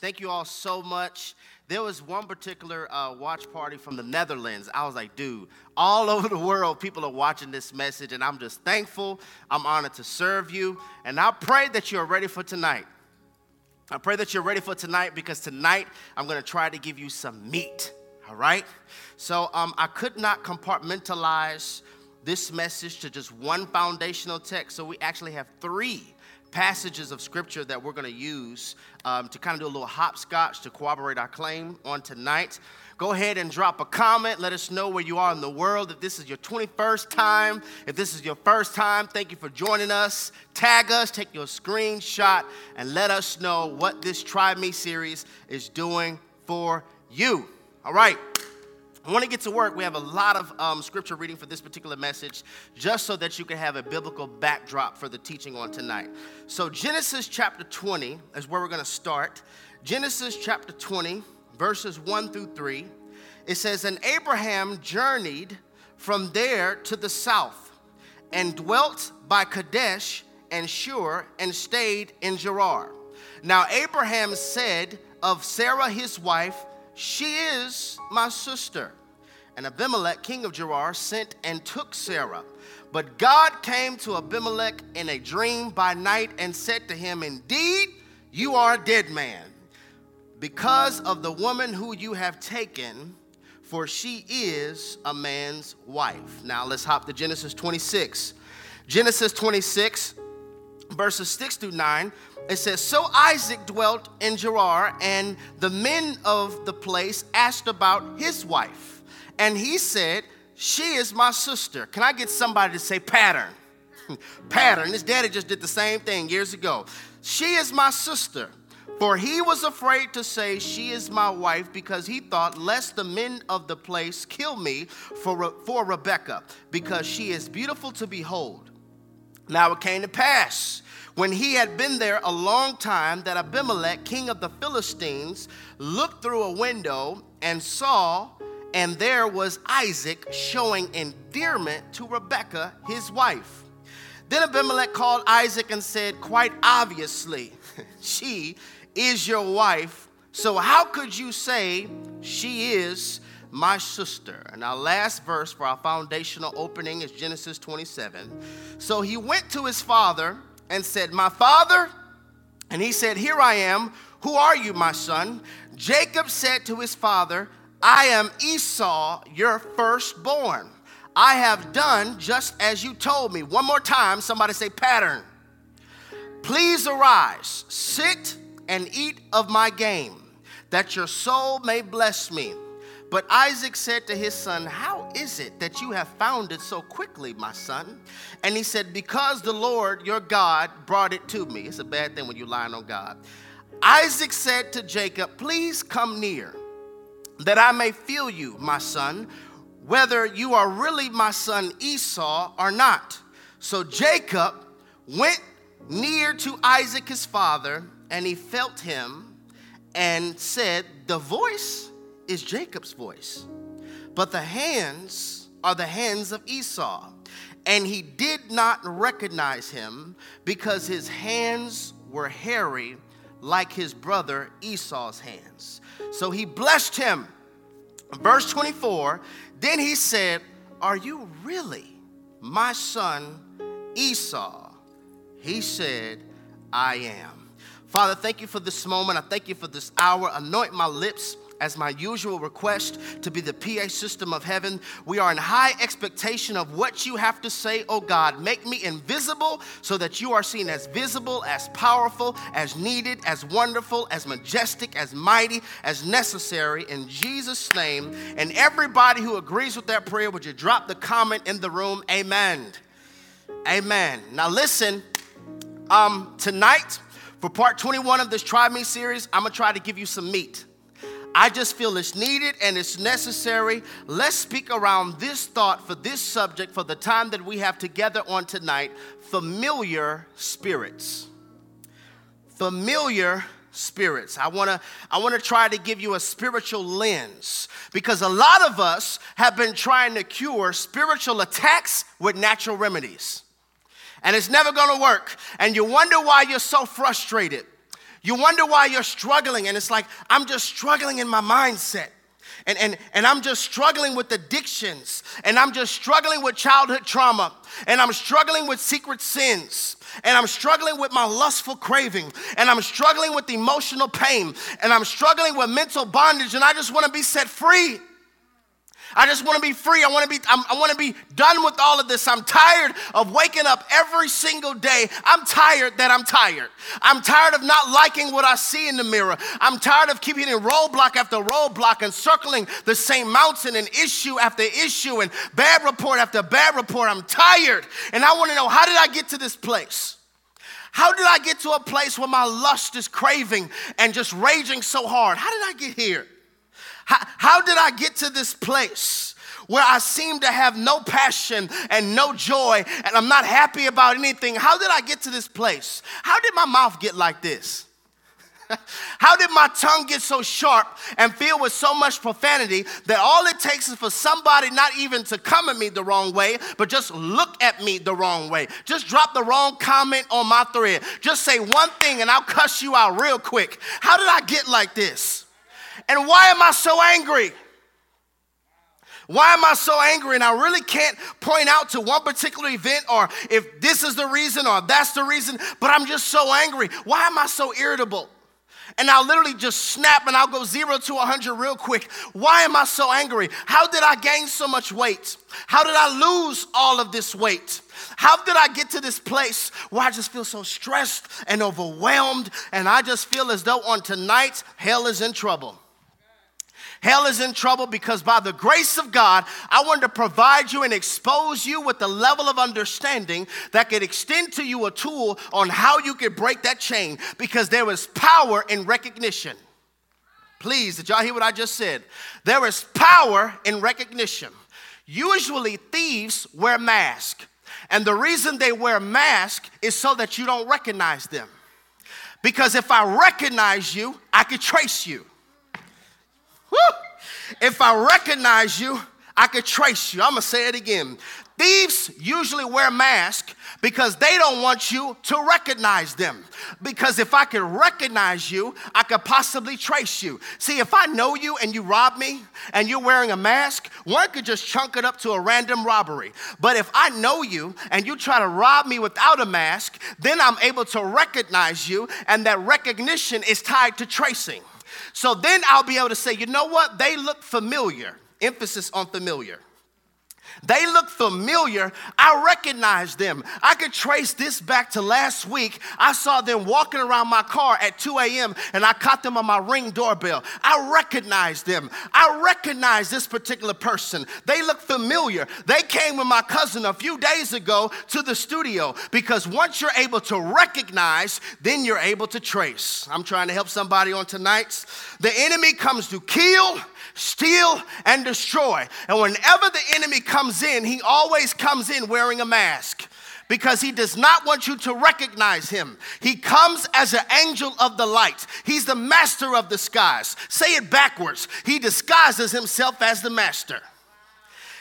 Thank you all so much. There was one particular uh, watch party from the Netherlands. I was like, dude, all over the world, people are watching this message, and I'm just thankful. I'm honored to serve you. And I pray that you're ready for tonight. I pray that you're ready for tonight because tonight I'm going to try to give you some meat. All right? So um, I could not compartmentalize this message to just one foundational text. So we actually have three passages of scripture that we're going to use um, to kind of do a little hopscotch to corroborate our claim on tonight. Go ahead and drop a comment. Let us know where you are in the world. If this is your 21st time, if this is your first time, thank you for joining us. Tag us, take your screenshot, and let us know what this Try Me series is doing for you. All right. I want to get to work. We have a lot of um, scripture reading for this particular message, just so that you can have a biblical backdrop for the teaching on tonight. So, Genesis chapter 20 is where we're going to start. Genesis chapter 20, verses 1 through 3. It says, And Abraham journeyed from there to the south and dwelt by Kadesh and Shur and stayed in Gerar. Now, Abraham said of Sarah his wife, she is my sister. And Abimelech, king of Gerar, sent and took Sarah. But God came to Abimelech in a dream by night and said to him, Indeed, you are a dead man, because of the woman who you have taken, for she is a man's wife. Now let's hop to Genesis 26. Genesis 26, verses 6 through 9 it says, So Isaac dwelt in Gerar, and the men of the place asked about his wife. And he said, She is my sister. Can I get somebody to say pattern? pattern. His daddy just did the same thing years ago. She is my sister. For he was afraid to say, She is my wife, because he thought, Lest the men of the place kill me for, for Rebekah, because she is beautiful to behold. Now it came to pass when he had been there a long time, that Abimelech, king of the Philistines, looked through a window and saw, and there was Isaac showing endearment to Rebekah, his wife. Then Abimelech called Isaac and said, Quite obviously, she is your wife. So how could you say she is my sister? And our last verse for our foundational opening is Genesis 27. So he went to his father and said, My father? And he said, Here I am. Who are you, my son? Jacob said to his father, I am Esau, your firstborn. I have done just as you told me. One more time, somebody say pattern. Please arise, sit and eat of my game, that your soul may bless me. But Isaac said to his son, How is it that you have found it so quickly, my son? And he said, Because the Lord your God brought it to me. It's a bad thing when you're lying on God. Isaac said to Jacob, Please come near, that I may feel you, my son, whether you are really my son Esau or not. So Jacob went near to Isaac his father, and he felt him and said, The voice is Jacob's voice, but the hands are the hands of Esau. And he did not recognize him because his hands were hairy like his brother Esau's hands. So he blessed him. Verse 24 Then he said, Are you really my son Esau? He said, I am. Father, thank you for this moment. I thank you for this hour. Anoint my lips as my usual request to be the PA system of heaven. We are in high expectation of what you have to say, oh God. Make me invisible so that you are seen as visible, as powerful, as needed, as wonderful, as majestic, as mighty, as necessary in Jesus' name. And everybody who agrees with that prayer, would you drop the comment in the room? Amen. Amen. Now listen, um, tonight, for part 21 of this Try Me series, I'm gonna try to give you some meat. I just feel it's needed and it's necessary. Let's speak around this thought for this subject for the time that we have together on tonight familiar spirits. Familiar spirits. I want to I want to try to give you a spiritual lens because a lot of us have been trying to cure spiritual attacks with natural remedies. And it's never going to work. And you wonder why you're so frustrated. You wonder why you're struggling, and it's like, I'm just struggling in my mindset. And, and, and I'm just struggling with addictions, and I'm just struggling with childhood trauma, and I'm struggling with secret sins, and I'm struggling with my lustful craving, and I'm struggling with emotional pain, and I'm struggling with mental bondage, and I just want to be set free. I just want to be free. I want to be I'm, i want to be done with all of this. I'm tired of waking up every single day. I'm tired that I'm tired. I'm tired of not liking what I see in the mirror. I'm tired of keeping in roadblock after roadblock and circling the same mountain and issue after issue and bad report after bad report. I'm tired. And I want to know how did I get to this place? How did I get to a place where my lust is craving and just raging so hard? How did I get here? How, how did I get to this place? where I seem to have no passion and no joy and I'm not happy about anything. How did I get to this place? How did my mouth get like this? How did my tongue get so sharp and filled with so much profanity that all it takes is for somebody not even to come at me the wrong way, but just look at me the wrong way? Just drop the wrong comment on my thread. Just say one thing and I'll cuss you out real quick. How did I get like this? And why am I so angry? Why am I so angry? And I really can't point out to one particular event or if this is the reason or that's the reason, but I'm just so angry. Why am I so irritable? And I'll literally just snap and I'll go zero to 100 real quick. Why am I so angry? How did I gain so much weight? How did I lose all of this weight? How did I get to this place where I just feel so stressed and overwhelmed and I just feel as though on tonight hell is in trouble? Hell is in trouble because by the grace of God, I wanted to provide you and expose you with the level of understanding that could extend to you a tool on how you could break that chain because there is power in recognition. Please, did y'all hear what I just said? There is power in recognition. Usually, thieves wear masks. And the reason they wear masks is so that you don't recognize them. Because if I recognize you, I could trace you. If I recognize you, I could trace you. I'm gonna say it again. Thieves usually wear masks because they don't want you to recognize them. Because if I could recognize you, I could possibly trace you. See, if I know you and you rob me and you're wearing a mask, one could just chunk it up to a random robbery. But if I know you and you try to rob me without a mask, then I'm able to recognize you, and that recognition is tied to tracing. So then I'll be able to say, you know what? They look familiar. Emphasis on familiar. They look familiar. I recognize them. I could trace this back to last week. I saw them walking around my car at 2 a.m. and I caught them on my ring doorbell. I recognize them. I recognize this particular person. They look familiar. They came with my cousin a few days ago to the studio because once you're able to recognize, then you're able to trace. I'm trying to help somebody on tonight's. The enemy comes to kill steal, and destroy. And whenever the enemy comes in, he always comes in wearing a mask because he does not want you to recognize him. He comes as an angel of the light. He's the master of the skies. Say it backwards. He disguises himself as the master.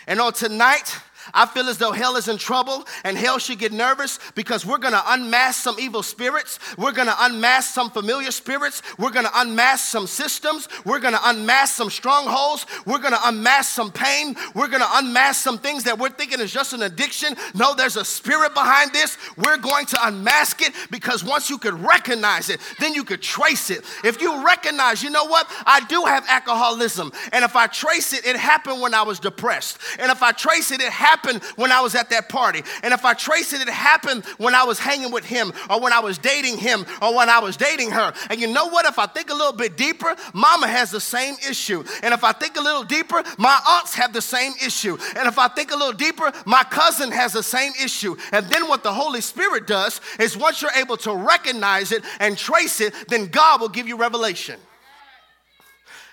And on tonight, I feel as though hell is in trouble and hell should get nervous because we're gonna unmask some evil spirits. We're gonna unmask some familiar spirits. We're gonna unmask some systems. We're gonna unmask some strongholds. We're gonna unmask some pain. We're gonna unmask some things that we're thinking is just an addiction. No, there's a spirit behind this. We're going to unmask it because once you could recognize it, then you could trace it. If you recognize, you know what? I do have alcoholism. And if I trace it, it happened when I was depressed. And if I trace it, it happened happened when I was at that party. And if I trace it, it happened when I was hanging with him or when I was dating him or when I was dating her. And you know what? If I think a little bit deeper, mama has the same issue. And if I think a little deeper, my aunts have the same issue. And if I think a little deeper, my cousin has the same issue. And then what the Holy Spirit does is once you're able to recognize it and trace it, then God will give you revelation.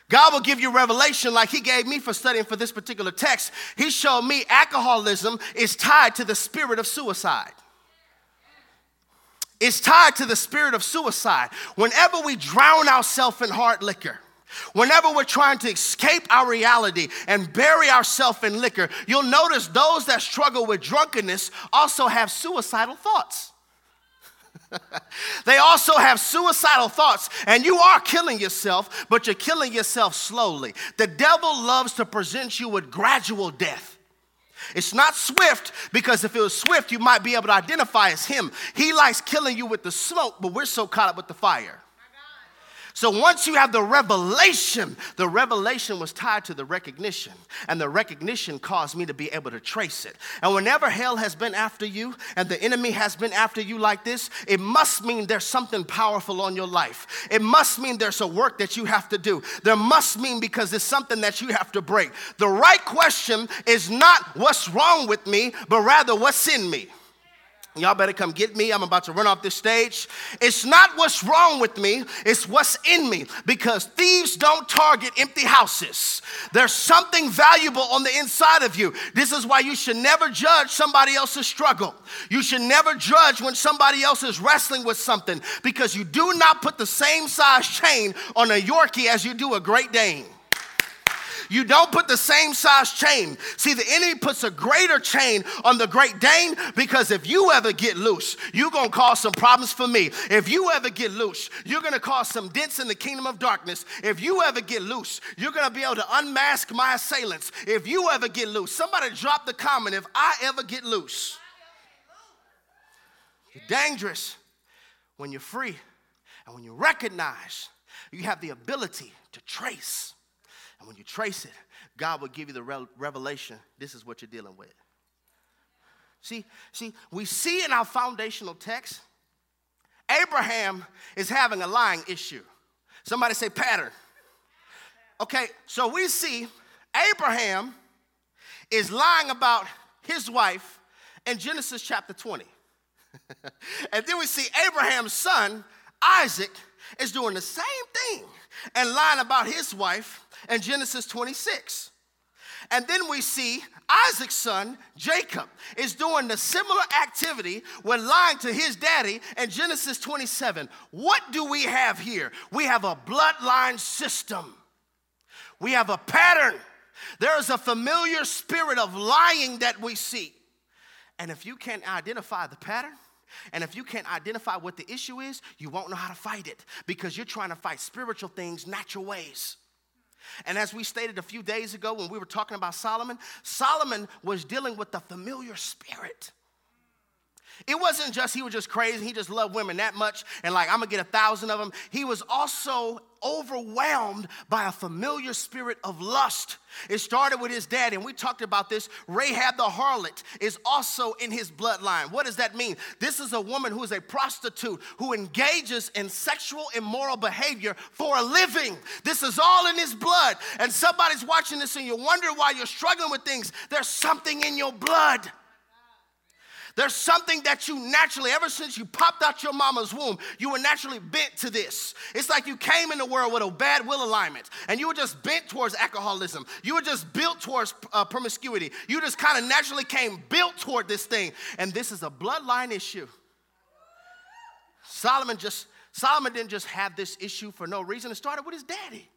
God will give you revelation like He gave me for studying for this particular text. He showed me alcoholism is tied to the spirit of suicide. It's tied to the spirit of suicide. Whenever we drown ourselves in hard liquor, Whenever we're trying to escape our reality and bury ourselves in liquor, you'll notice those that struggle with drunkenness also have suicidal thoughts. they also have suicidal thoughts, and you are killing yourself, but you're killing yourself slowly. The devil loves to present you with gradual death. It's not swift because if it was swift, you might be able to identify as him. He likes killing you with the smoke, but we're so caught up with the fire. So once you have the revelation, the revelation was tied to the recognition, and the recognition caused me to be able to trace it. And whenever hell has been after you and the enemy has been after you like this, it must mean there's something powerful on your life. It must mean there's a work that you have to do. There must mean because it's something that you have to break. The right question is not what's wrong with me, but rather what's in me. Y'all better come get me. I'm about to run off this stage. It's not what's wrong with me, it's what's in me because thieves don't target empty houses. There's something valuable on the inside of you. This is why you should never judge somebody else's struggle. You should never judge when somebody else is wrestling with something because you do not put the same size chain on a Yorkie as you do a Great Dane. You don't put the same size chain. See, the enemy puts a greater chain on the Great Dane because if you ever get loose, you're going to cause some problems for me. If you ever get loose, you're going to cause some dents in the kingdom of darkness. If you ever get loose, you're going to be able to unmask my assailants. If you ever get loose, somebody drop the comment if I ever get loose. You're dangerous when you're free and when you recognize you have the ability to trace and when you trace it, God will give you the re- revelation. This is what you're dealing with. See, see, we see in our foundational text, Abraham is having a lying issue. Somebody say pattern. Okay, so we see Abraham is lying about his wife in Genesis chapter 20. and then we see Abraham's son, Isaac, is doing the same thing and lying about his wife in Genesis 26. And then we see Isaac's son, Jacob, is doing the similar activity when lying to his daddy in Genesis 27. What do we have here? We have a bloodline system, we have a pattern. There is a familiar spirit of lying that we see. And if you can't identify the pattern, and if you can't identify what the issue is, you won't know how to fight it because you're trying to fight spiritual things, natural ways. And as we stated a few days ago when we were talking about Solomon, Solomon was dealing with the familiar spirit. It wasn't just he was just crazy, he just loved women that much, and like, I'm gonna get a thousand of them. He was also overwhelmed by a familiar spirit of lust. It started with his dad, and we talked about this. Rahab the harlot is also in his bloodline. What does that mean? This is a woman who is a prostitute who engages in sexual immoral behavior for a living. This is all in his blood. And somebody's watching this and you wonder why you're struggling with things. There's something in your blood. There's something that you naturally, ever since you popped out your mama's womb, you were naturally bent to this. It's like you came in the world with a bad will alignment and you were just bent towards alcoholism. You were just built towards uh, promiscuity. You just kind of naturally came built toward this thing. And this is a bloodline issue. Solomon just, Solomon didn't just have this issue for no reason. It started with his daddy.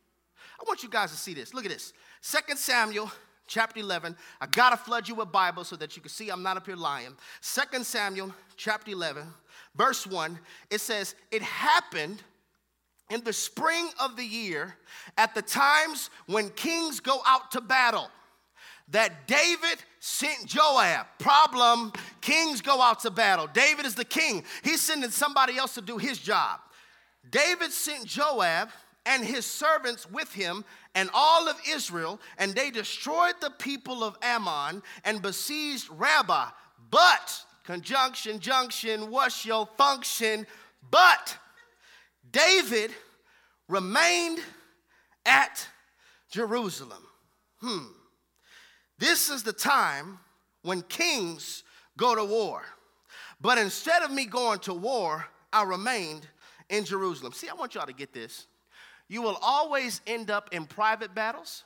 I want you guys to see this. Look at this. Second Samuel chapter 11. I gotta flood you with Bible so that you can see I'm not up here lying. Second Samuel chapter 11, verse 1, it says, It happened in the spring of the year at the times when kings go out to battle that David sent Joab. Problem, kings go out to battle. David is the king. He's sending somebody else to do his job. David sent Joab and his servants with him and all of Israel, and they destroyed the people of Ammon and besieged Rabbah. But, conjunction, junction, what's your function? But David remained at Jerusalem. Hmm. This is the time when kings go to war. But instead of me going to war, I remained in Jerusalem. See, I want y'all to get this. You will always end up in private battles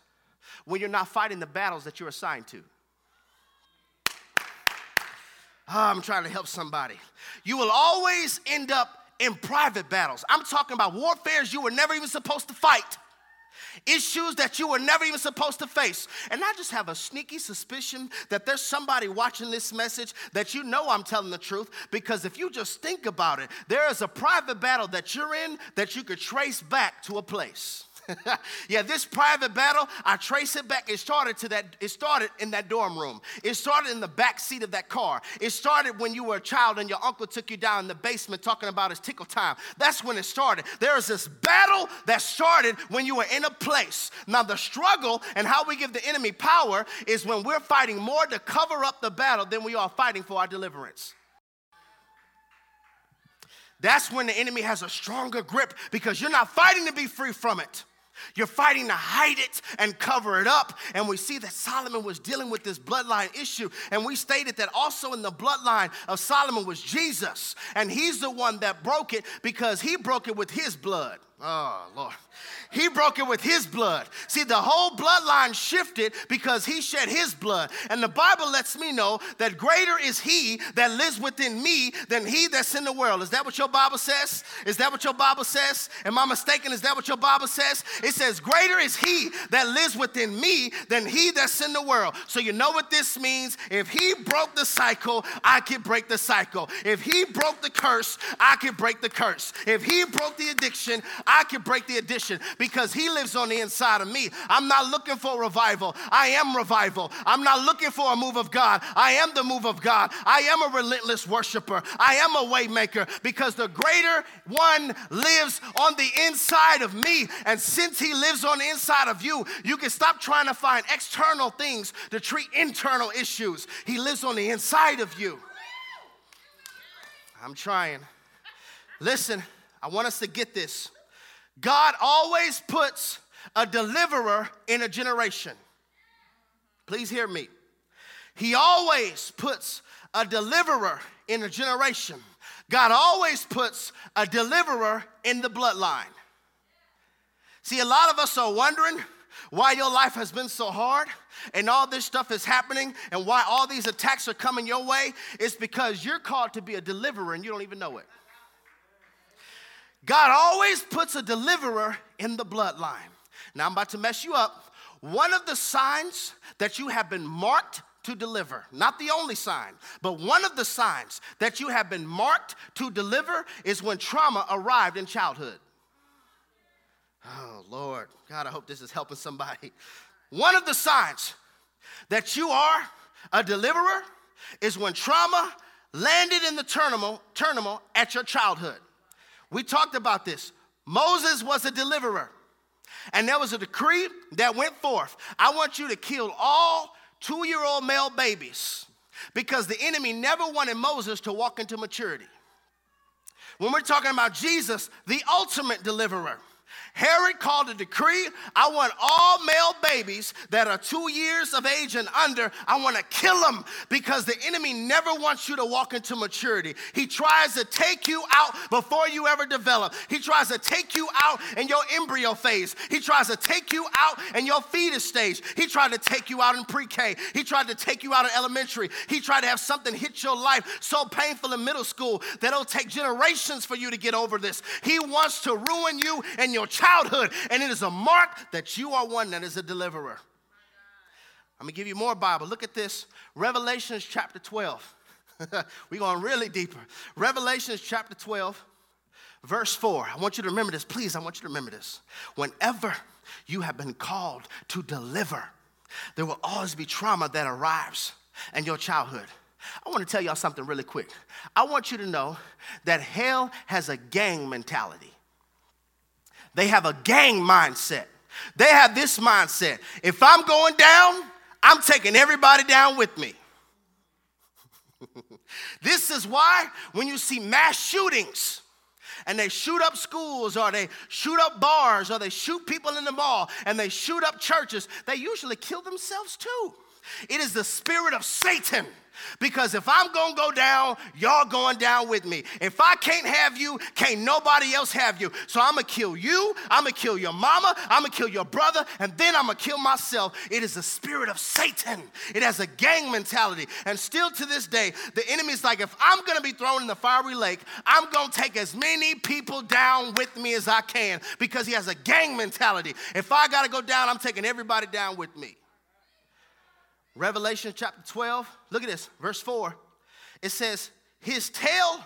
when you're not fighting the battles that you're assigned to. Oh, I'm trying to help somebody. You will always end up in private battles. I'm talking about warfares you were never even supposed to fight. Issues that you were never even supposed to face. And I just have a sneaky suspicion that there's somebody watching this message that you know I'm telling the truth because if you just think about it, there is a private battle that you're in that you could trace back to a place. yeah, this private battle, I trace it back. It started to that, it started in that dorm room. It started in the back seat of that car. It started when you were a child and your uncle took you down in the basement talking about his tickle time. That's when it started. There is this battle that started when you were in a place. Now, the struggle and how we give the enemy power is when we're fighting more to cover up the battle than we are fighting for our deliverance. That's when the enemy has a stronger grip because you're not fighting to be free from it. You're fighting to hide it and cover it up. And we see that Solomon was dealing with this bloodline issue. And we stated that also in the bloodline of Solomon was Jesus. And he's the one that broke it because he broke it with his blood. Oh, Lord. He broke it with his blood. See, the whole bloodline shifted because he shed his blood. And the Bible lets me know that greater is he that lives within me than he that's in the world. Is that what your Bible says? Is that what your Bible says? Am I mistaken? Is that what your Bible says? It says, Greater is he that lives within me than he that's in the world. So you know what this means? If he broke the cycle, I can break the cycle. If he broke the curse, I can break the curse. If he broke the addiction, can break the addiction because He lives on the inside of me. I'm not looking for revival. I am revival. I'm not looking for a move of God. I am the move of God. I am a relentless worshiper. I am a waymaker because the greater one lives on the inside of me. And since He lives on the inside of you, you can stop trying to find external things to treat internal issues. He lives on the inside of you. I'm trying. Listen, I want us to get this. God always puts a deliverer in a generation. Please hear me. He always puts a deliverer in a generation. God always puts a deliverer in the bloodline. See, a lot of us are wondering why your life has been so hard and all this stuff is happening and why all these attacks are coming your way. It's because you're called to be a deliverer and you don't even know it. God always puts a deliverer in the bloodline. Now I'm about to mess you up. One of the signs that you have been marked to deliver, not the only sign, but one of the signs that you have been marked to deliver is when trauma arrived in childhood. Oh, Lord. God, I hope this is helping somebody. One of the signs that you are a deliverer is when trauma landed in the terminal, at your childhood. We talked about this. Moses was a deliverer, and there was a decree that went forth. I want you to kill all two year old male babies because the enemy never wanted Moses to walk into maturity. When we're talking about Jesus, the ultimate deliverer, Herod called a decree I want all male babies that are two years of age and under, I want to kill them because the enemy never wants you to walk into maturity. He tries to take you out before you ever develop. He tries to take you out in your embryo phase. He tries to take you out in your fetus stage. He tried to take you out in pre K. He tried to take you out in elementary. He tried to have something hit your life so painful in middle school that it'll take generations for you to get over this. He wants to ruin you and your childhood, and it is a mark that you are one that is a deliverer. I'm gonna give you more Bible. Look at this Revelations chapter 12. We're going really deeper. Revelations chapter 12, verse 4. I want you to remember this. Please, I want you to remember this. Whenever you have been called to deliver, there will always be trauma that arrives in your childhood. I want to tell y'all something really quick. I want you to know that hell has a gang mentality. They have a gang mindset. They have this mindset if I'm going down, I'm taking everybody down with me. this is why when you see mass shootings, and they shoot up schools or they shoot up bars or they shoot people in the mall and they shoot up churches, they usually kill themselves too. It is the spirit of Satan because if I'm gonna go down, y'all going down with me. If I can't have you, can't nobody else have you. So I'm gonna kill you, I'm gonna kill your mama, I'm gonna kill your brother, and then I'm gonna kill myself. It is the spirit of Satan. It has a gang mentality. And still to this day, the enemy's like, if I'm gonna be thrown in the fiery lake, I'm gonna take as many people down with me as I can because he has a gang mentality. If I gotta go down, I'm taking everybody down with me. Revelation chapter 12, look at this, verse 4. It says, His tail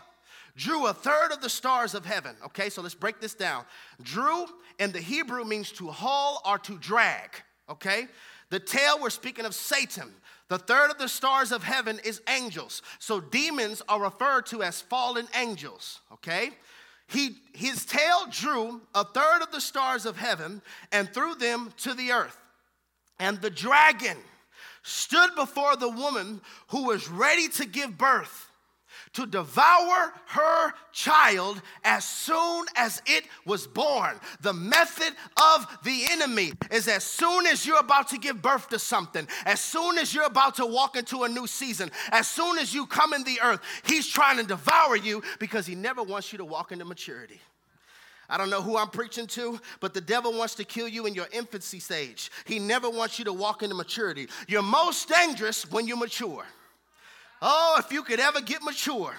drew a third of the stars of heaven. Okay, so let's break this down. Drew in the Hebrew means to haul or to drag. Okay, the tail, we're speaking of Satan. The third of the stars of heaven is angels. So demons are referred to as fallen angels. Okay, he, his tail drew a third of the stars of heaven and threw them to the earth. And the dragon, stood before the woman who was ready to give birth to devour her child as soon as it was born. The method of the enemy is as soon as you're about to give birth to something, as soon as you're about to walk into a new season, as soon as you come in the earth, he's trying to devour you because he never wants you to walk into maturity. I don't know who I'm preaching to, but the devil wants to kill you in your infancy stage. He never wants you to walk into maturity. You're most dangerous when you're mature. Oh, if you could ever get mature.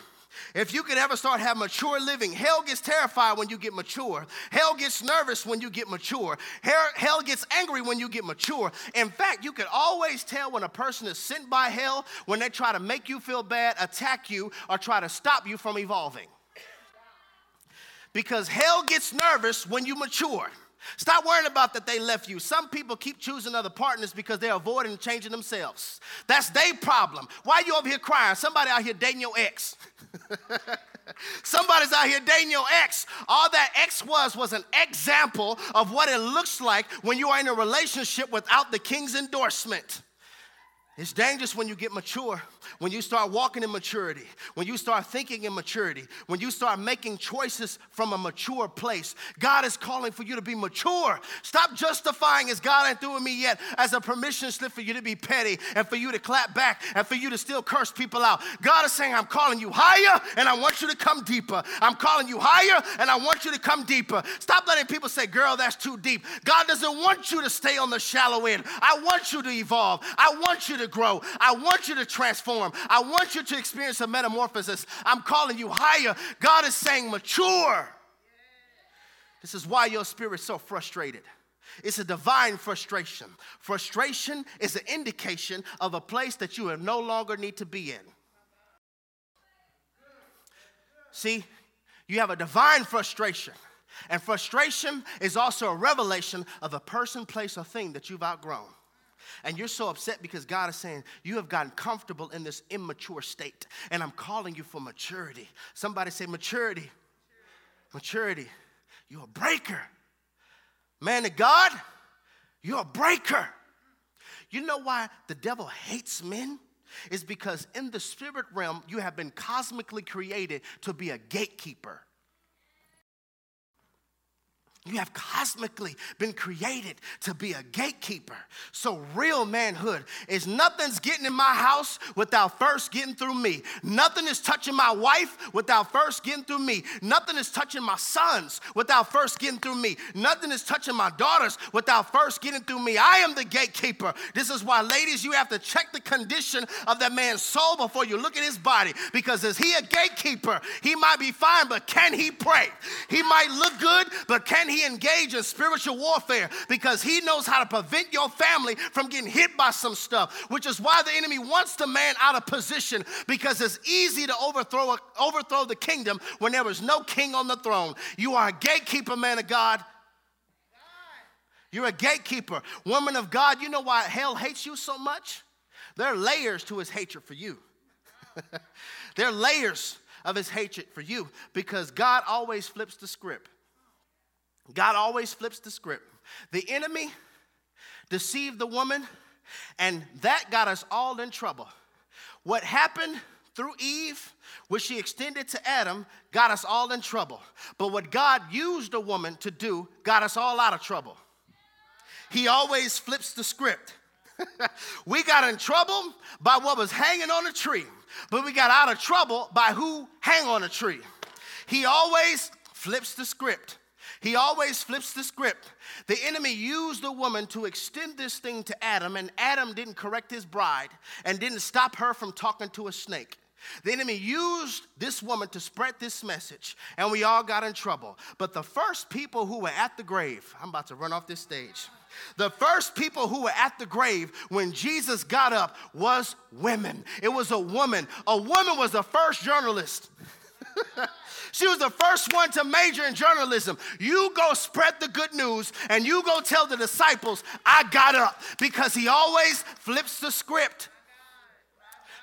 If you could ever start having mature living, hell gets terrified when you get mature. Hell gets nervous when you get mature. Hell, hell gets angry when you get mature. In fact, you can always tell when a person is sent by hell when they try to make you feel bad, attack you, or try to stop you from evolving because hell gets nervous when you mature. Stop worrying about that they left you. Some people keep choosing other partners because they're avoiding changing themselves. That's their problem. Why you over here crying? Somebody out here dating your ex. Somebody's out here dating your ex. All that ex was was an example of what it looks like when you are in a relationship without the king's endorsement. It's dangerous when you get mature, when you start walking in maturity, when you start thinking in maturity, when you start making choices from a mature place. God is calling for you to be mature. Stop justifying as God ain't through me yet as a permission slip for you to be petty and for you to clap back and for you to still curse people out. God is saying, I'm calling you higher and I want you to come deeper. I'm calling you higher and I want you to come deeper. Stop letting people say, girl, that's too deep. God doesn't want you to stay on the shallow end. I want you to evolve. I want you to grow. I want you to transform. I want you to experience a metamorphosis. I'm calling you higher. God is saying, mature. This is why your spirit's so frustrated. It's a divine frustration. Frustration is an indication of a place that you no longer need to be in. See, you have a divine frustration. And frustration is also a revelation of a person, place, or thing that you've outgrown. And you're so upset because God is saying, You have gotten comfortable in this immature state. And I'm calling you for maturity. Somebody say, Maturity. Maturity. You're a breaker. Man of God, you're a breaker. You know why the devil hates men? Is because in the spirit realm, you have been cosmically created to be a gatekeeper. You have cosmically been created to be a gatekeeper. So, real manhood is nothing's getting in my house without first getting through me. Nothing is touching my wife without first getting through me. Nothing is touching my sons without first getting through me. Nothing is touching my daughters without first getting through me. I am the gatekeeper. This is why, ladies, you have to check the condition of that man's soul before you look at his body. Because is he a gatekeeper? He might be fine, but can he pray? He might look good, but can he engage in spiritual warfare because he knows how to prevent your family from getting hit by some stuff, which is why the enemy wants the man out of position because it's easy to overthrow, overthrow the kingdom when there is no king on the throne. You are a gatekeeper, man of God. You're a gatekeeper. Woman of God, you know why hell hates you so much? There are layers to his hatred for you. there are layers of his hatred for you because God always flips the script. God always flips the script. The enemy deceived the woman, and that got us all in trouble. What happened through Eve, which she extended to Adam, got us all in trouble. But what God used a woman to do got us all out of trouble. He always flips the script. we got in trouble by what was hanging on a tree, but we got out of trouble by who hang on a tree. He always flips the script. He always flips the script. The enemy used the woman to extend this thing to Adam, and Adam didn't correct his bride and didn't stop her from talking to a snake. The enemy used this woman to spread this message, and we all got in trouble. But the first people who were at the grave, I'm about to run off this stage. The first people who were at the grave when Jesus got up was women. It was a woman. A woman was the first journalist. She was the first one to major in journalism. You go spread the good news and you go tell the disciples, I got up because he always flips the script.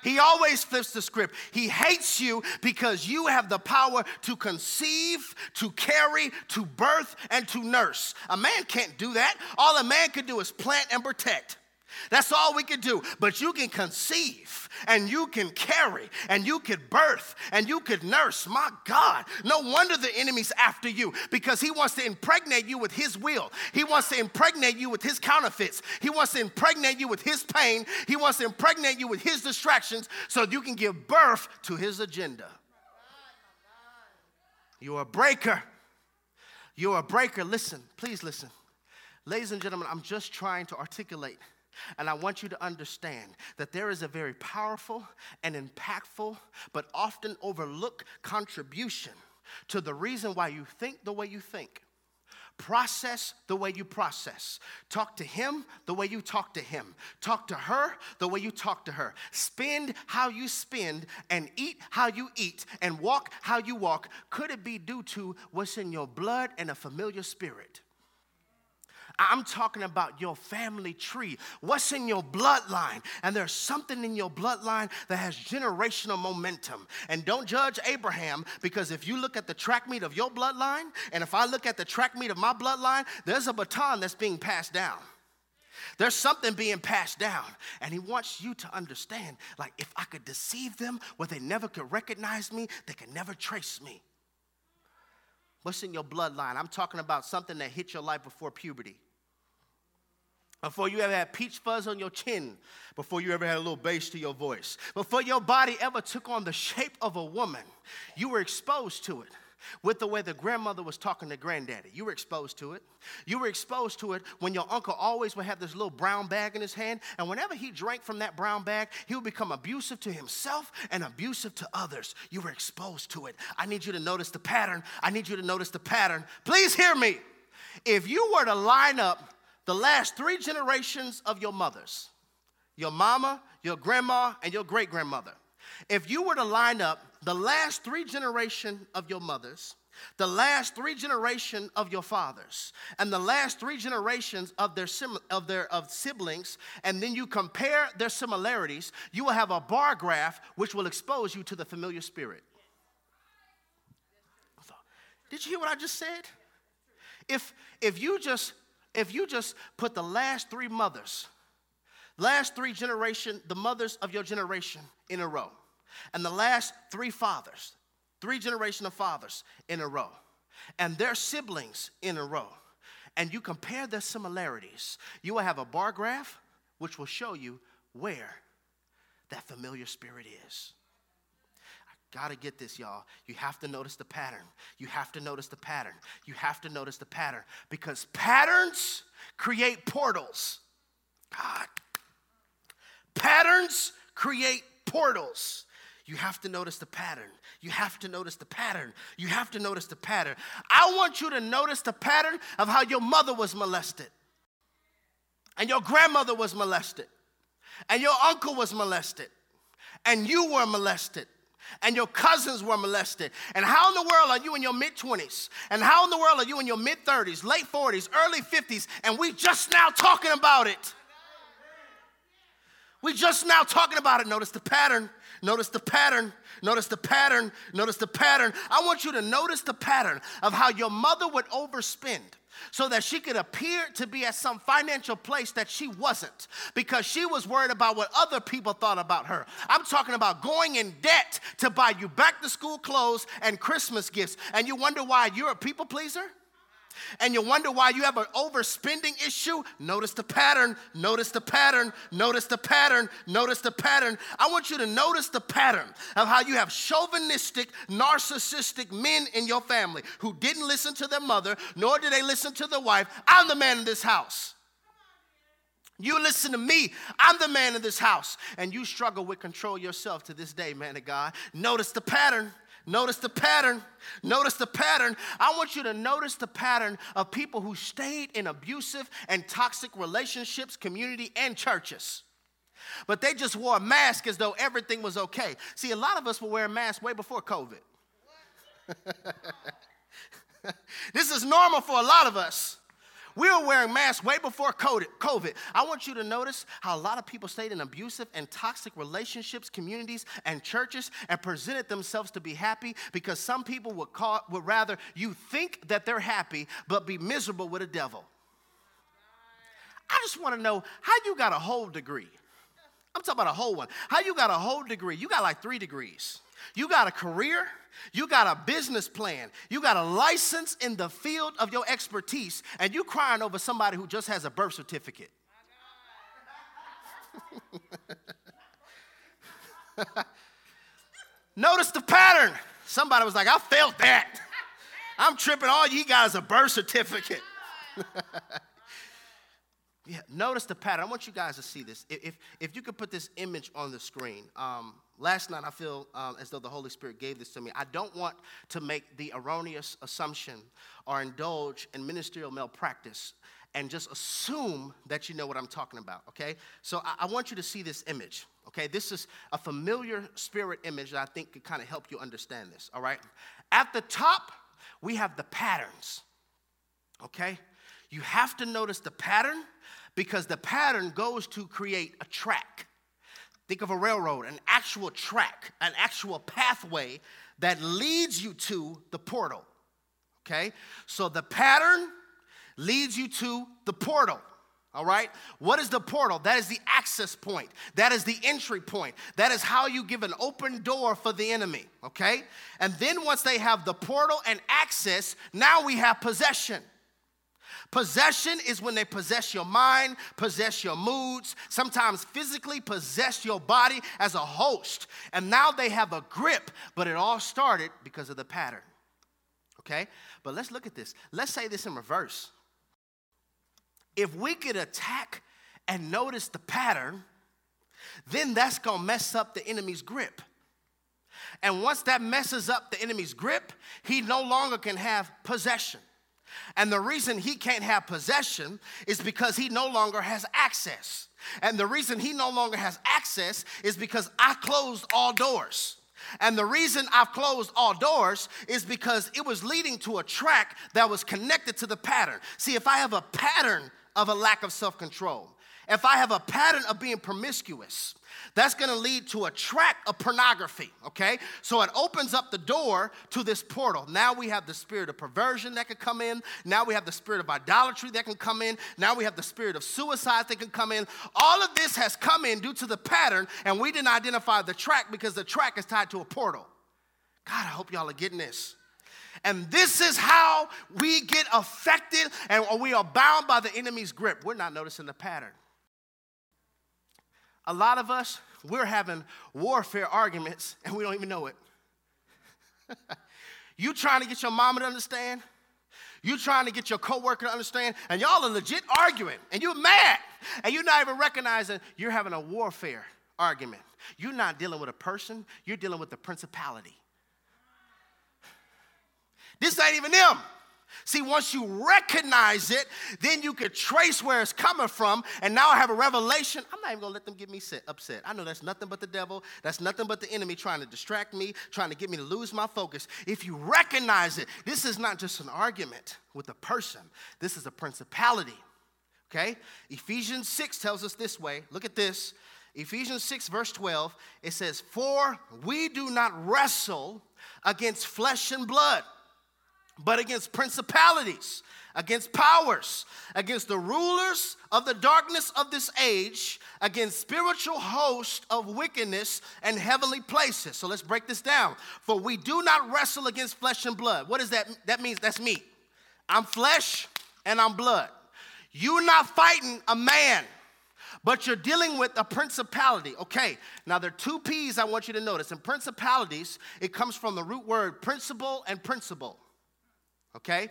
He always flips the script. He hates you because you have the power to conceive, to carry, to birth, and to nurse. A man can't do that. All a man can do is plant and protect. That's all we can do. But you can conceive and you can carry and you could birth and you could nurse. My God, no wonder the enemy's after you because he wants to impregnate you with his will. He wants to impregnate you with his counterfeits. He wants to impregnate you with his pain. He wants to impregnate you with his distractions so you can give birth to his agenda. You're a breaker. You're a breaker. Listen, please listen. Ladies and gentlemen, I'm just trying to articulate and I want you to understand that there is a very powerful and impactful, but often overlooked contribution to the reason why you think the way you think. Process the way you process. Talk to him the way you talk to him. Talk to her the way you talk to her. Spend how you spend and eat how you eat and walk how you walk. Could it be due to what's in your blood and a familiar spirit? I'm talking about your family tree. What's in your bloodline? And there's something in your bloodline that has generational momentum. And don't judge Abraham because if you look at the track meet of your bloodline, and if I look at the track meet of my bloodline, there's a baton that's being passed down. There's something being passed down. And he wants you to understand like, if I could deceive them where they never could recognize me, they could never trace me. What's in your bloodline? I'm talking about something that hit your life before puberty before you ever had peach fuzz on your chin, before you ever had a little bass to your voice, before your body ever took on the shape of a woman, you were exposed to it with the way the grandmother was talking to granddaddy. You were exposed to it. You were exposed to it when your uncle always would have this little brown bag in his hand, and whenever he drank from that brown bag, he would become abusive to himself and abusive to others. You were exposed to it. I need you to notice the pattern. I need you to notice the pattern. Please hear me. If you were to line up the last three generations of your mothers your mama, your grandma, and your great grandmother. If you were to line up the last three generation of your mothers, the last three generation of your fathers, and the last three generations of their, sim- of their of siblings, and then you compare their similarities, you will have a bar graph which will expose you to the familiar spirit. Did you hear what I just said? If if you just if you just put the last three mothers, last three generation, the mothers of your generation in a row, and the last three fathers, three generation of fathers in a row, and their siblings in a row, and you compare their similarities, you will have a bar graph which will show you where that familiar spirit is. Got to get this, y'all. You have to notice the pattern. You have to notice the pattern. You have to notice the pattern because patterns create portals. God. Patterns create portals. You have to notice the pattern. You have to notice the pattern. You have to notice the pattern. I want you to notice the pattern of how your mother was molested, and your grandmother was molested, and your uncle was molested, and you were molested and your cousins were molested. And how in the world are you in your mid 20s? And how in the world are you in your mid 30s, late 40s, early 50s, and we just now talking about it? We just now talking about it. Notice the pattern. Notice the pattern. Notice the pattern. Notice the pattern. I want you to notice the pattern of how your mother would overspend so that she could appear to be at some financial place that she wasn't because she was worried about what other people thought about her. I'm talking about going in debt to buy you back to school clothes and Christmas gifts, and you wonder why you're a people pleaser? And you wonder why you have an overspending issue, notice the pattern, notice the pattern, notice the pattern, notice the pattern. I want you to notice the pattern of how you have chauvinistic, narcissistic men in your family who didn't listen to their mother, nor did they listen to their wife. I'm the man in this house. You listen to me. I'm the man in this house. And you struggle with control yourself to this day, man of God. Notice the pattern. Notice the pattern. Notice the pattern. I want you to notice the pattern of people who stayed in abusive and toxic relationships, community, and churches. But they just wore a mask as though everything was okay. See, a lot of us were wearing masks way before COVID. this is normal for a lot of us. We were wearing masks way before COVID. I want you to notice how a lot of people stayed in abusive and toxic relationships, communities, and churches and presented themselves to be happy because some people would, call, would rather you think that they're happy but be miserable with a devil. I just want to know how you got a whole degree. I'm talking about a whole one. How you got a whole degree? You got like three degrees. You got a career, you got a business plan, you got a license in the field of your expertise, and you crying over somebody who just has a birth certificate. Notice the pattern. Somebody was like, I felt that. I'm tripping. All you got is a birth certificate. yeah, notice the pattern. I want you guys to see this. If, if you could put this image on the screen. Um, last night I feel um, as though the Holy Spirit gave this to me. I don't want to make the erroneous assumption or indulge in ministerial malpractice and just assume that you know what I'm talking about, okay? So I, I want you to see this image, okay? This is a familiar spirit image that I think could kind of help you understand this, all right? At the top, we have the patterns, okay? You have to notice the pattern because the pattern goes to create a track. Think of a railroad, an actual track, an actual pathway that leads you to the portal. Okay? So the pattern leads you to the portal. All right? What is the portal? That is the access point. That is the entry point. That is how you give an open door for the enemy. Okay? And then once they have the portal and access, now we have possession. Possession is when they possess your mind, possess your moods, sometimes physically possess your body as a host. And now they have a grip, but it all started because of the pattern. Okay? But let's look at this. Let's say this in reverse. If we could attack and notice the pattern, then that's gonna mess up the enemy's grip. And once that messes up the enemy's grip, he no longer can have possession. And the reason he can't have possession is because he no longer has access. And the reason he no longer has access is because I closed all doors. And the reason I've closed all doors is because it was leading to a track that was connected to the pattern. See, if I have a pattern of a lack of self control, if I have a pattern of being promiscuous, that's going to lead to a track of pornography, okay? So it opens up the door to this portal. Now we have the spirit of perversion that can come in. Now we have the spirit of idolatry that can come in. Now we have the spirit of suicide that can come in. All of this has come in due to the pattern, and we didn't identify the track because the track is tied to a portal. God, I hope y'all are getting this. And this is how we get affected and we are bound by the enemy's grip. We're not noticing the pattern a lot of us, we're having warfare arguments and we don't even know it. you trying to get your mama to understand? You trying to get your coworker to understand? And y'all are legit arguing and you're mad and you're not even recognizing you're having a warfare argument. You're not dealing with a person, you're dealing with the principality. This ain't even them. See, once you recognize it, then you can trace where it's coming from. And now I have a revelation. I'm not even gonna let them get me set, upset. I know that's nothing but the devil. That's nothing but the enemy trying to distract me, trying to get me to lose my focus. If you recognize it, this is not just an argument with a person, this is a principality. Okay? Ephesians 6 tells us this way. Look at this. Ephesians 6, verse 12, it says, For we do not wrestle against flesh and blood but against principalities, against powers, against the rulers of the darkness of this age, against spiritual hosts of wickedness and heavenly places. So let's break this down. For we do not wrestle against flesh and blood. What does that that means? That's me. I'm flesh and I'm blood. You're not fighting a man, but you're dealing with a principality. Okay, now there are two P's I want you to notice. In principalities, it comes from the root word principle and principle. Okay?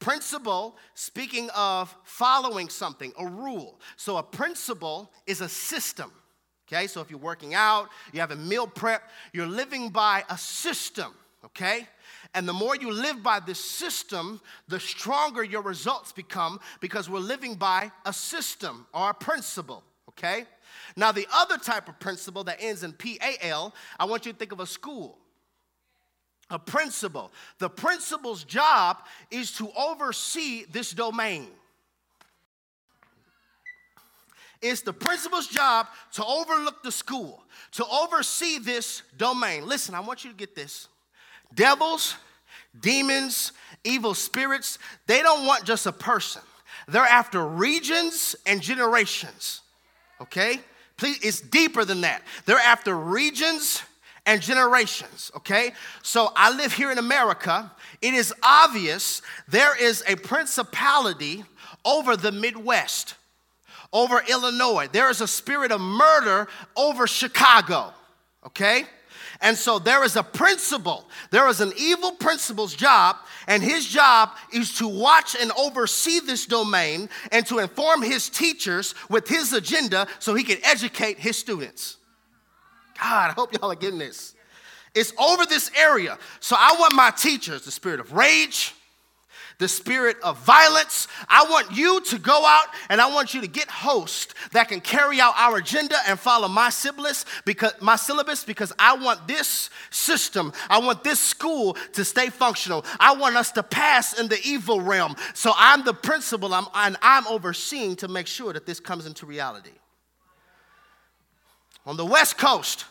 Principle, speaking of following something, a rule. So a principle is a system. Okay, so if you're working out, you have a meal prep, you're living by a system. Okay? And the more you live by this system, the stronger your results become because we're living by a system or a principle, okay? Now, the other type of principle that ends in P A L, I want you to think of a school. A principal. The principal's job is to oversee this domain. It's the principal's job to overlook the school, to oversee this domain. Listen, I want you to get this. Devils, demons, evil spirits, they don't want just a person. They're after regions and generations. Okay? Please, it's deeper than that. They're after regions and generations, okay? So I live here in America. It is obvious there is a principality over the Midwest, over Illinois. There is a spirit of murder over Chicago, okay? And so there is a principal, there is an evil principal's job, and his job is to watch and oversee this domain and to inform his teachers with his agenda so he can educate his students. God, I hope y'all are getting this. It's over this area. So I want my teachers, the spirit of rage, the spirit of violence. I want you to go out and I want you to get hosts that can carry out our agenda and follow my syllabus because my syllabus because I want this system, I want this school to stay functional. I want us to pass in the evil realm. So I'm the principal I'm, and I'm overseeing to make sure that this comes into reality. On the West Coast,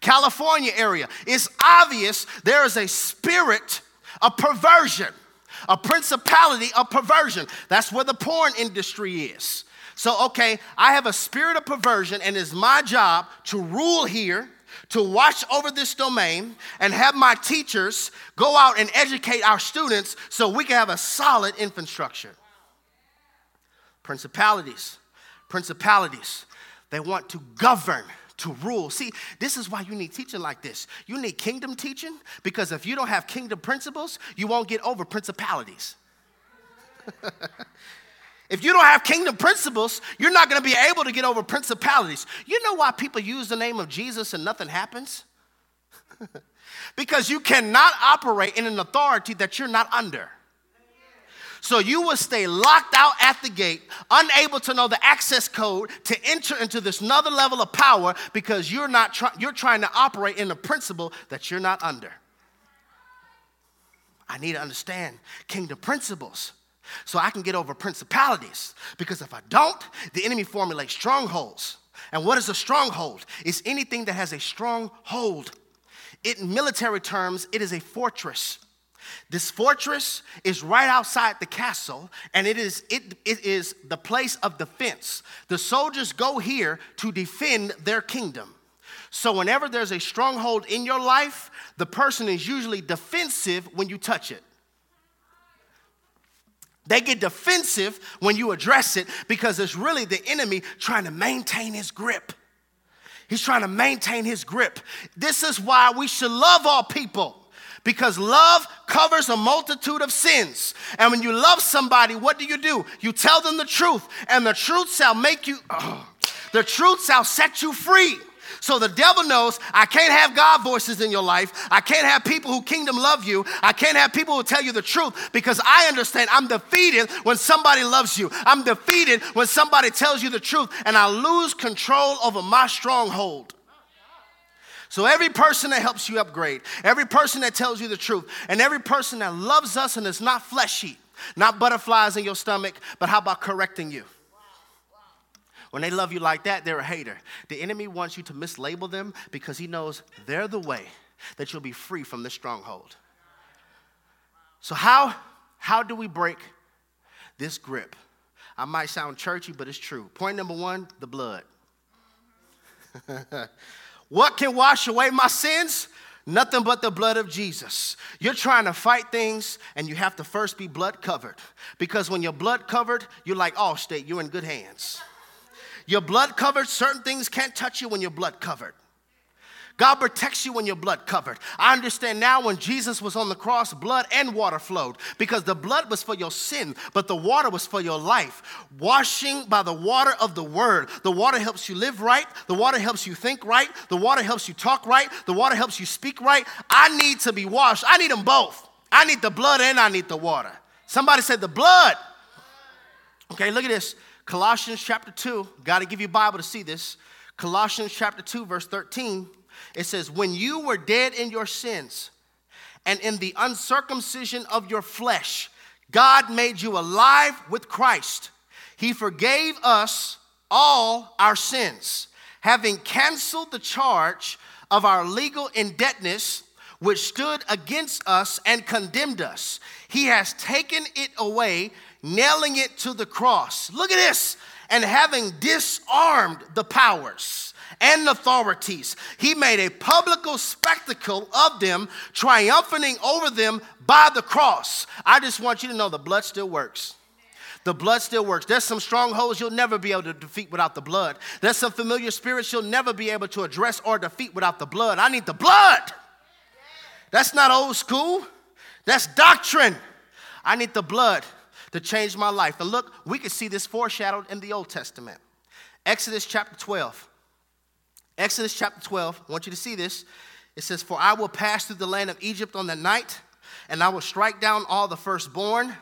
California area, it's obvious there is a spirit of perversion a principality of perversion. That's where the porn industry is. So, okay, I have a spirit of perversion, and it's my job to rule here, to watch over this domain, and have my teachers go out and educate our students so we can have a solid infrastructure. Principalities, principalities, they want to govern to rule. See, this is why you need teaching like this. You need kingdom teaching because if you don't have kingdom principles, you won't get over principalities. if you don't have kingdom principles, you're not going to be able to get over principalities. You know why people use the name of Jesus and nothing happens? because you cannot operate in an authority that you're not under. So you will stay locked out at the gate, unable to know the access code to enter into this another level of power because you're not try- you're trying to operate in a principle that you're not under. I need to understand kingdom principles so I can get over principalities because if I don't, the enemy formulates strongholds. And what is a stronghold? It's anything that has a strong hold. in military terms, it is a fortress. This fortress is right outside the castle, and it is, it, it is the place of defense. The soldiers go here to defend their kingdom. So, whenever there's a stronghold in your life, the person is usually defensive when you touch it. They get defensive when you address it because it's really the enemy trying to maintain his grip. He's trying to maintain his grip. This is why we should love all people because love covers a multitude of sins. And when you love somebody, what do you do? You tell them the truth, and the truth shall make you, oh, the truth shall set you free. So the devil knows I can't have God voices in your life. I can't have people who kingdom love you. I can't have people who tell you the truth because I understand I'm defeated when somebody loves you. I'm defeated when somebody tells you the truth and I lose control over my stronghold. So, every person that helps you upgrade, every person that tells you the truth, and every person that loves us and is not fleshy, not butterflies in your stomach, but how about correcting you? When they love you like that, they're a hater. The enemy wants you to mislabel them because he knows they're the way that you'll be free from this stronghold. So, how, how do we break this grip? I might sound churchy, but it's true. Point number one the blood. What can wash away my sins? Nothing but the blood of Jesus. You're trying to fight things and you have to first be blood covered. Because when you're blood covered, you're like, oh, state, you're in good hands. You're blood covered, certain things can't touch you when you're blood covered. God protects you when you're blood covered. I understand now when Jesus was on the cross, blood and water flowed because the blood was for your sin, but the water was for your life. Washing by the water of the word. The water helps you live right, the water helps you think right, the water helps you talk right, the water helps you speak right. I need to be washed. I need them both. I need the blood and I need the water. Somebody said the blood. Okay, look at this. Colossians chapter 2. Got to give you Bible to see this. Colossians chapter 2, verse 13. It says, When you were dead in your sins and in the uncircumcision of your flesh, God made you alive with Christ. He forgave us all our sins, having canceled the charge of our legal indebtedness, which stood against us and condemned us. He has taken it away, nailing it to the cross. Look at this. And having disarmed the powers and authorities. He made a public spectacle of them, triumphing over them by the cross. I just want you to know the blood still works. The blood still works. There's some strongholds you'll never be able to defeat without the blood. There's some familiar spirits you'll never be able to address or defeat without the blood. I need the blood. That's not old school, that's doctrine. I need the blood to change my life. And look, we can see this foreshadowed in the Old Testament. Exodus chapter 12. Exodus chapter 12, I want you to see this. It says, For I will pass through the land of Egypt on the night, and I will strike down all the firstborn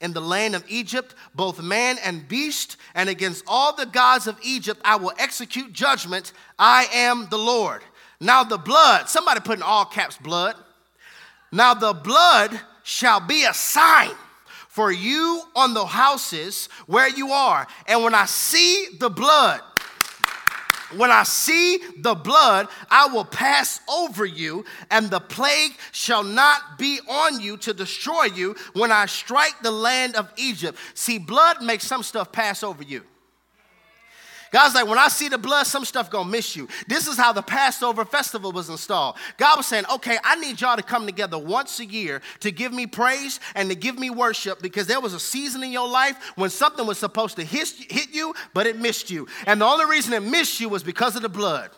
in the land of Egypt, both man and beast, and against all the gods of Egypt I will execute judgment. I am the Lord. Now the blood, somebody put in all caps blood. Now the blood shall be a sign for you on the houses where you are. And when I see the blood, when I see the blood, I will pass over you, and the plague shall not be on you to destroy you when I strike the land of Egypt. See, blood makes some stuff pass over you. God's like, when I see the blood, some stuff gonna miss you. This is how the Passover festival was installed. God was saying, okay, I need y'all to come together once a year to give me praise and to give me worship because there was a season in your life when something was supposed to hit, hit you, but it missed you. And the only reason it missed you was because of the blood.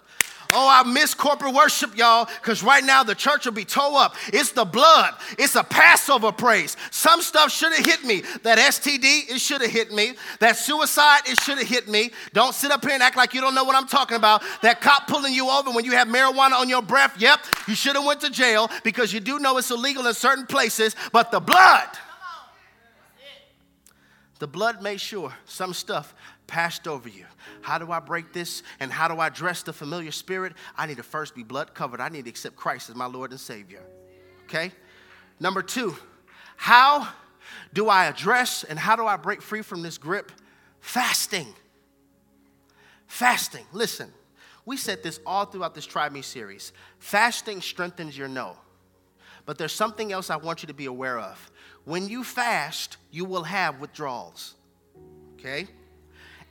Oh, I miss corporate worship, y'all, because right now the church will be toe up. It's the blood, it's a Passover praise. Some stuff should have hit me. That STD, it should have hit me. That suicide, it should have hit me. Don't sit up here and act like you don't know what I'm talking about. That cop pulling you over when you have marijuana on your breath, yep, you should have went to jail because you do know it's illegal in certain places, but the blood, the blood made sure some stuff passed over you. How do I break this? And how do I address the familiar spirit? I need to first be blood covered. I need to accept Christ as my Lord and Savior. Okay? Number two, how do I address and how do I break free from this grip? Fasting. Fasting. Listen, we said this all throughout this Try Me series. Fasting strengthens your no. But there's something else I want you to be aware of. When you fast, you will have withdrawals. Okay?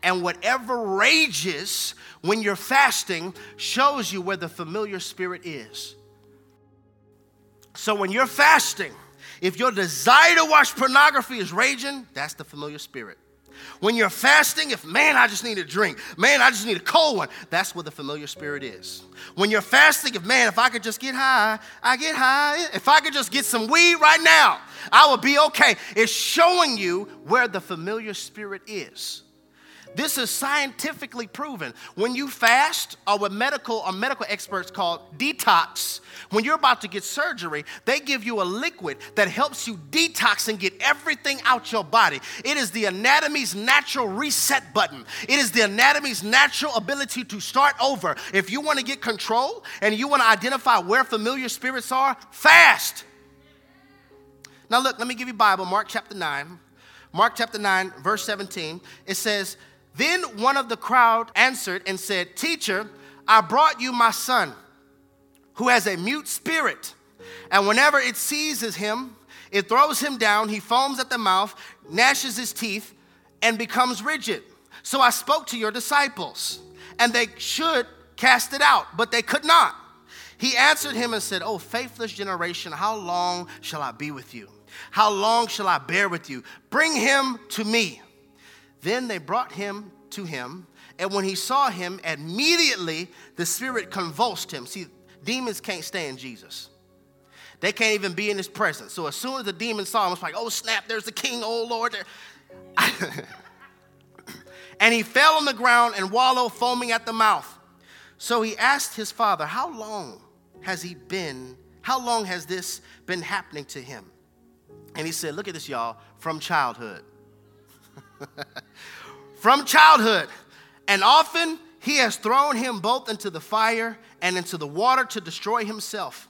And whatever rages when you're fasting shows you where the familiar spirit is. So when you're fasting, if your desire to watch pornography is raging, that's the familiar spirit. When you're fasting, if man, I just need a drink, man, I just need a cold one, that's where the familiar spirit is. When you're fasting, if man, if I could just get high, I get high. If I could just get some weed right now, I would be okay. It's showing you where the familiar spirit is. This is scientifically proven. When you fast, or what medical or medical experts call detox, when you're about to get surgery, they give you a liquid that helps you detox and get everything out your body. It is the anatomy's natural reset button. It is the anatomy's natural ability to start over. If you want to get control and you want to identify where familiar spirits are, fast. Now look, let me give you Bible, Mark chapter 9. Mark chapter 9, verse 17. It says, then one of the crowd answered and said, Teacher, I brought you my son, who has a mute spirit. And whenever it seizes him, it throws him down, he foams at the mouth, gnashes his teeth, and becomes rigid. So I spoke to your disciples, and they should cast it out, but they could not. He answered him and said, Oh, faithless generation, how long shall I be with you? How long shall I bear with you? Bring him to me. Then they brought him to him, and when he saw him, immediately the spirit convulsed him. See, demons can't stand Jesus. They can't even be in his presence. So as soon as the demon saw him, it's like, oh snap, there's the king, oh Lord. and he fell on the ground and wallowed, foaming at the mouth. So he asked his father, How long has he been? How long has this been happening to him? And he said, Look at this, y'all, from childhood. from childhood. And often he has thrown him both into the fire and into the water to destroy himself.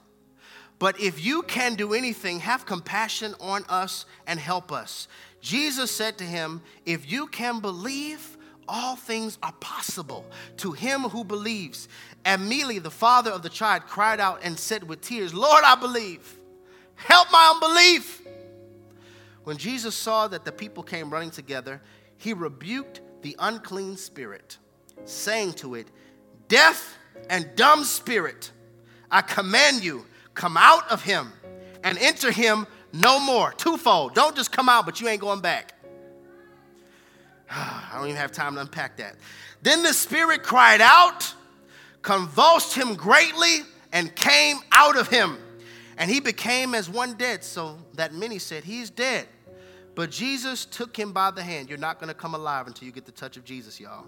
But if you can do anything, have compassion on us and help us. Jesus said to him, If you can believe, all things are possible to him who believes. Immediately, the father of the child cried out and said with tears, Lord, I believe. Help my unbelief. When Jesus saw that the people came running together, he rebuked the unclean spirit, saying to it, Deaf and dumb spirit, I command you, come out of him and enter him no more. Twofold. Don't just come out, but you ain't going back. I don't even have time to unpack that. Then the spirit cried out, convulsed him greatly, and came out of him. And he became as one dead, so that many said, He's dead. But Jesus took him by the hand. You're not going to come alive until you get the touch of Jesus, y'all.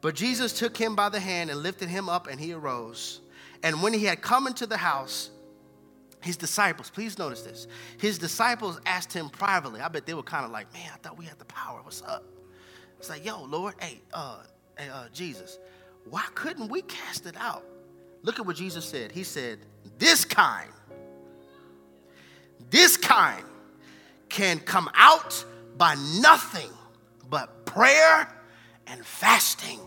But Jesus took him by the hand and lifted him up, and he arose. And when he had come into the house, his disciples, please notice this. His disciples asked him privately. I bet they were kind of like, man, I thought we had the power. What's up? It's like, yo, Lord, hey, uh, hey, uh, Jesus, why couldn't we cast it out? Look at what Jesus said. He said, this kind, this kind can come out by nothing but prayer and fasting.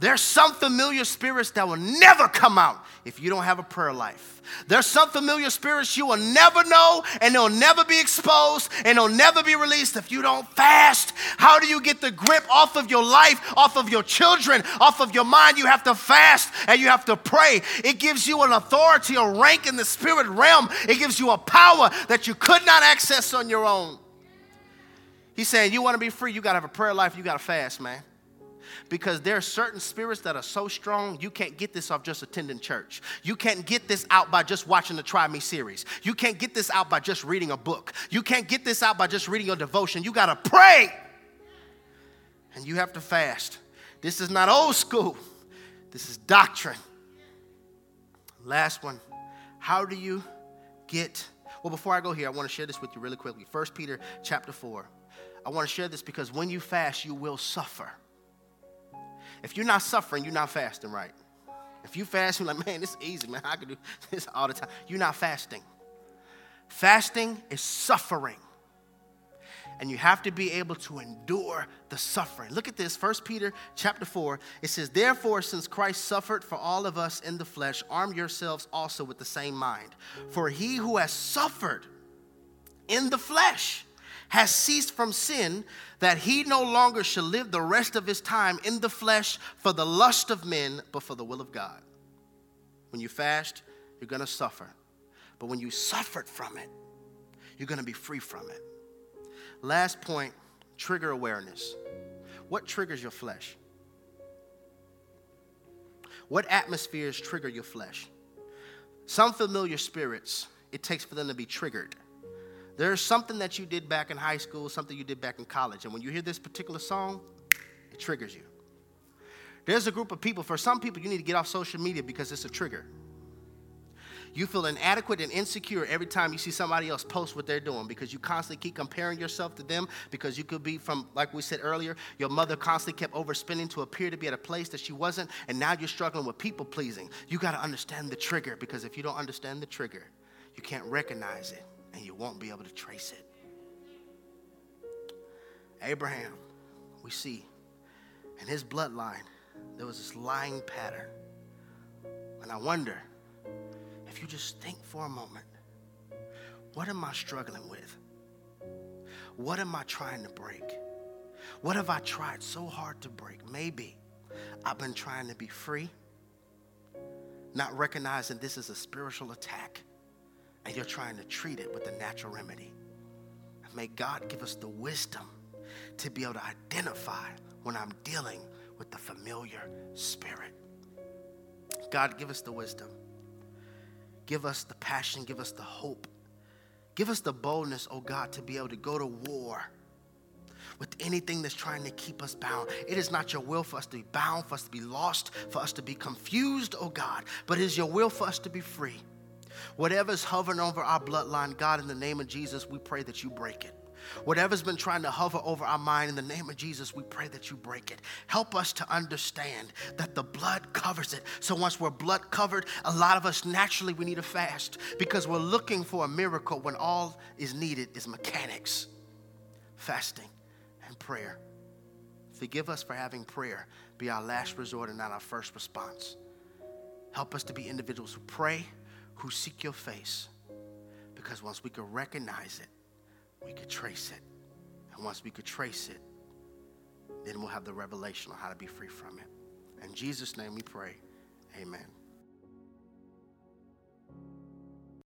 There's some familiar spirits that will never come out if you don't have a prayer life. There's some familiar spirits you will never know and they'll never be exposed and they'll never be released if you don't fast. How do you get the grip off of your life, off of your children, off of your mind? You have to fast and you have to pray. It gives you an authority, a rank in the spirit realm. It gives you a power that you could not access on your own. He's saying, You want to be free, you got to have a prayer life, you got to fast, man because there are certain spirits that are so strong, you can't get this off just attending church. You can't get this out by just watching the Try Me series. You can't get this out by just reading a book. You can't get this out by just reading your devotion. You got to pray and you have to fast. This is not old school, this is doctrine. Last one. How do you get well before I go here I want to share this with you really quickly. 1 Peter chapter 4. I want to share this because when you fast you will suffer. If you're not suffering, you're not fasting right. If you fast, you're like, man, this is easy, man. I can do this all the time. You're not fasting. Fasting is suffering. And you have to be able to endure the suffering. Look at this, 1 Peter chapter 4. It says, Therefore, since Christ suffered for all of us in the flesh, arm yourselves also with the same mind. For he who has suffered in the flesh has ceased from sin, that he no longer shall live the rest of his time in the flesh for the lust of men, but for the will of God. When you fast, you're going to suffer. But when you suffered from it, you're going to be free from it. Last point trigger awareness. What triggers your flesh? What atmospheres trigger your flesh? Some familiar spirits, it takes for them to be triggered. There's something that you did back in high school, something you did back in college, and when you hear this particular song, it triggers you. There's a group of people, for some people, you need to get off social media because it's a trigger. You feel inadequate and insecure every time you see somebody else post what they're doing because you constantly keep comparing yourself to them because you could be from, like we said earlier, your mother constantly kept overspending to appear to be at a place that she wasn't, and now you're struggling with people pleasing. You got to understand the trigger because if you don't understand the trigger, you can't recognize it and you won't be able to trace it. Abraham, we see in his bloodline, there was this lying pattern. And I wonder if you just think for a moment what am I struggling with? What am I trying to break? What have I tried so hard to break? Maybe I've been trying to be free not recognizing this is a spiritual attack and you're trying to treat it with a natural remedy. May God give us the wisdom to be able to identify when I'm dealing with the familiar spirit. God, give us the wisdom. Give us the passion. Give us the hope. Give us the boldness, oh God, to be able to go to war with anything that's trying to keep us bound. It is not your will for us to be bound, for us to be lost, for us to be confused, oh God, but it is your will for us to be free. Whatever's hovering over our bloodline, God, in the name of Jesus, we pray that you break it. Whatever's been trying to hover over our mind, in the name of Jesus, we pray that you break it. Help us to understand that the blood covers it. So once we're blood covered, a lot of us naturally we need a fast because we're looking for a miracle when all is needed is mechanics, fasting, and prayer. Forgive us for having prayer be our last resort and not our first response. Help us to be individuals who pray, who seek your face. Because once we can recognize it, we could trace it. And once we could trace it, then we'll have the revelation on how to be free from it. In Jesus' name we pray. Amen.